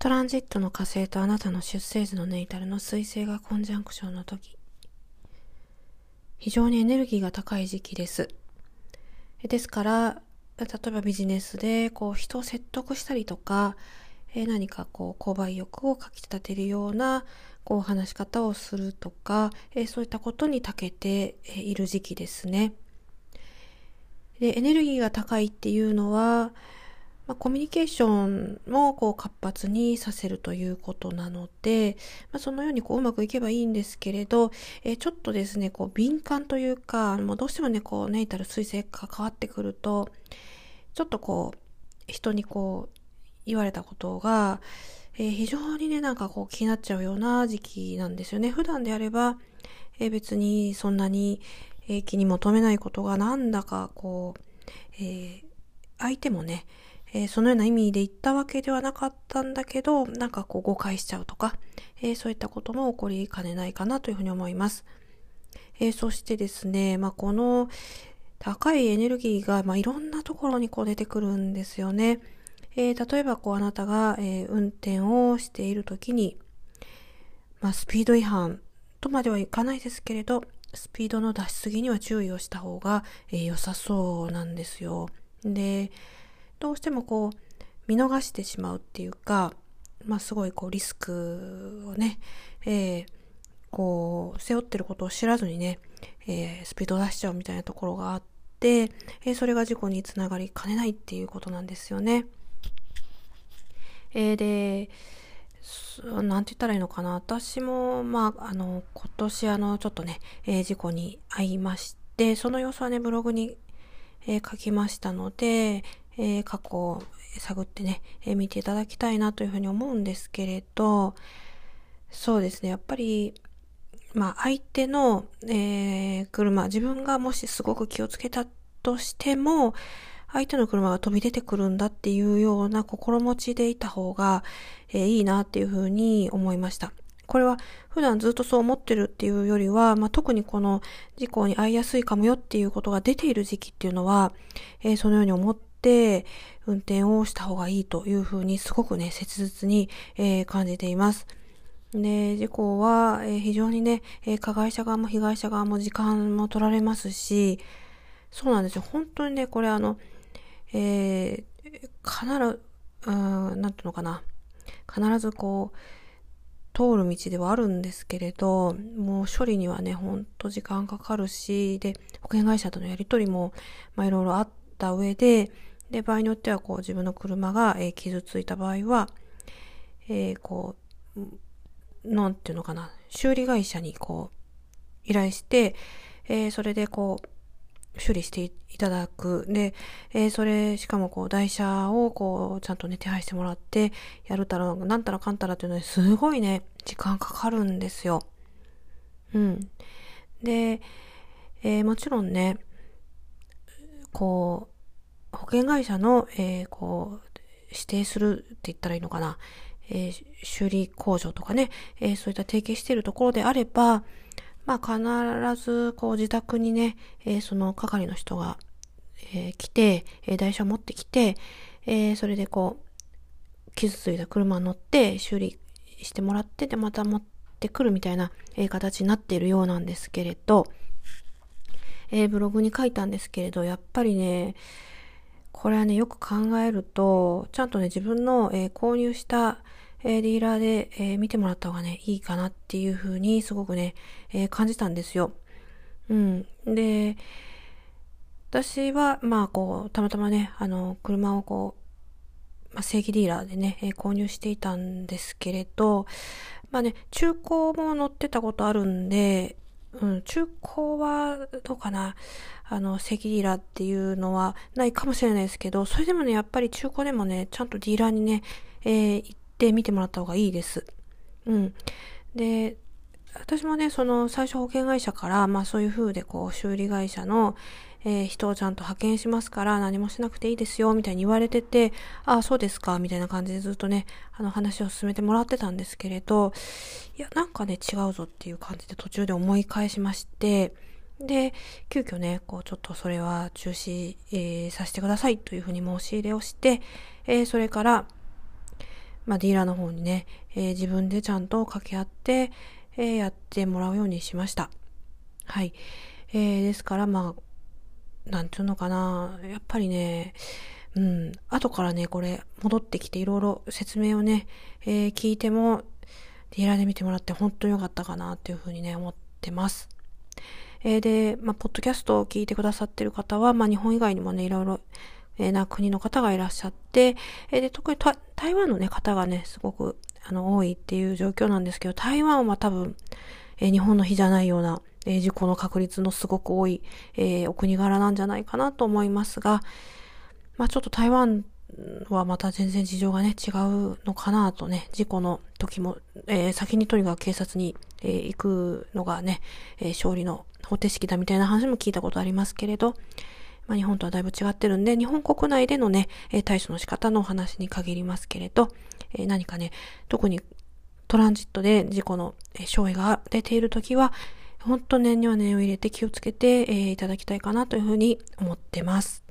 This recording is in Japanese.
トランジットの火星とあなたの出生時のネイタルの彗星がコンジャンクションの時、非常にエネルギーが高い時期です。ですから、例えばビジネスでこう人を説得したりとか、え何かこう購買欲をかき立てるようなこう話し方をするとか、えそういったことに長けている時期ですね。で、エネルギーが高いっていうのは、まあ、コミュニケーションもこう活発にさせるということなので、まあ、そのようにこううまくいけばいいんですけれど、えー、ちょっとですね、こう敏感というか、もうどうしてもね、こうネイタル水星が変わってくると、ちょっとこう、人にこう言われたことが、えー、非常にね、なんかこう気になっちゃうような時期なんですよね。普段であれば、えー、別にそんなに、えー、気に求めないことがなんだかこう、え相手もね、えそのような意味で言ったわけではなかったんだけど、なんかこう誤解しちゃうとか、えそういったことも起こりかねないかなというふうに思います。えそしてですね、まあ、この高いエネルギーが、まあ、いろんなところにこう出てくるんですよね。えー、例えばこうあなたが、えー、運転をしている時に、まあ、スピード違反とまではいかないですけれど、スピードの出しすぎには注意をした方が、えー、良さそうなんですよ。で、どうしてもこう、見逃してしまうっていうか、まあすごいこうリスクをね、えー、こう、背負ってることを知らずにね、えー、スピードを出しちゃうみたいなところがあって、えー、それが事故につながりかねないっていうことなんですよね。えー、で、なんて言ったらいいのかな。私も、まあ、あの、今年あの、ちょっとね、えー、事故に遭いまして、その様子はね、ブログに、えー、書きましたので、えー、過去を探ってね、え見ていただきたいなというふうに思うんですけれど、そうですね、やっぱり、まあ、相手の、え車、自分がもしすごく気をつけたとしても、相手の車が飛び出てくるんだっていうような心持ちでいた方が、えー、いいなっていうふうに思いました。これは普段ずっとそう思ってるっていうよりは、まあ、特にこの事故に遭いやすいかもよっていうことが出ている時期っていうのは、えー、そのように思って運転をした方がいいというふうにすごくね、切実に、えー、感じています。で、事故は、えー、非常にね、え加害者側も被害者側も時間も取られますし、そうなんですよ。本当にね、これあの、えー、必ず、うん、なんていうのかな。必ずこう、通る道ではあるんですけれど、もう処理にはね、ほんと時間かかるし、で、保険会社とのやりとりも、まあいろいろあった上で、で、場合によってはこう自分の車が、えー、傷ついた場合は、えー、こう、なんていうのかな、修理会社にこう、依頼して、えー、それでこう、処理していただく。で、えー、それ、しかもこう、台車をこう、ちゃんとね、手配してもらって、やるたら、なんたらかんたらっていうのですごいね、時間かかるんですよ。うん。で、えー、もちろんね、こう、保険会社の、えー、こう、指定するって言ったらいいのかな。えー、修理工場とかね、えー、そういった提携しているところであれば、まあ必ずこう自宅にね、えー、その係の人が、え、来て、えー、台車を持ってきて、え、それでこう、傷ついた車に乗って修理してもらって、で、また持ってくるみたいな、え、形になっているようなんですけれど、え、ブログに書いたんですけれど、やっぱりね、これはね、よく考えると、ちゃんとね、自分の、えー、購入した、えー、ディーラーで、えー、見てもらった方がね、いいかなっていうふうにすごくね、え、感じたんですよ。うん。で、私は、まあ、こう、たまたまね、あの、車をこう、まあ、正規ディーラーでね、え、購入していたんですけれど、まあね、中古も乗ってたことあるんで、うん、中古はどうかなあの、セキディーラーっていうのはないかもしれないですけど、それでもね、やっぱり中古でもね、ちゃんとディーラーにね、えー、行って見てもらった方がいいです。うん。で、私もね、その最初保険会社から、まあそういう風でこう修理会社の、えー、人をちゃんと派遣しますから何もしなくていいですよ、みたいに言われてて、ああ、そうですか、みたいな感じでずっとね、あの話を進めてもらってたんですけれど、いや、なんかね、違うぞっていう感じで途中で思い返しまして、で、急遽ね、こう、ちょっとそれは中止、えー、させてくださいというふうに申し入れをして、えー、それから、まあ、ディーラーの方にね、えー、自分でちゃんと掛け合って、えー、やってもらうようにしました。はい。えー、ですから、まあ、なんていうのかな。やっぱりね、うん、後からね、これ、戻ってきていろいろ説明をね、えー、聞いても、ディーラーで見てもらって本当に良かったかなっていうふうにね、思ってます。えー、で、まあ、ポッドキャストを聞いてくださってる方は、まあ、日本以外にもね、いろいろ、えー、な国の方がいらっしゃって、えー、で、特に台湾のね、方がね、すごく、あの、多いっていう状況なんですけど、台湾は多分、えー、日本の日じゃないような、え、事故の確率のすごく多い、え、お国柄なんじゃないかなと思いますが、まあちょっと台湾はまた全然事情がね、違うのかなとね、事故の時も、えー、先にとにかく警察に、えー、行くのがね、えー、勝利の方程式だみたいな話も聞いたことありますけれど、まあ、日本とはだいぶ違ってるんで、日本国内でのね、え対処の仕方のお話に限りますけれど、え何かね、特にトランジットで事故の、え障害が出ている時は、本当念には念を入れて気をつけて、えいただきたいかなというふうに思ってます。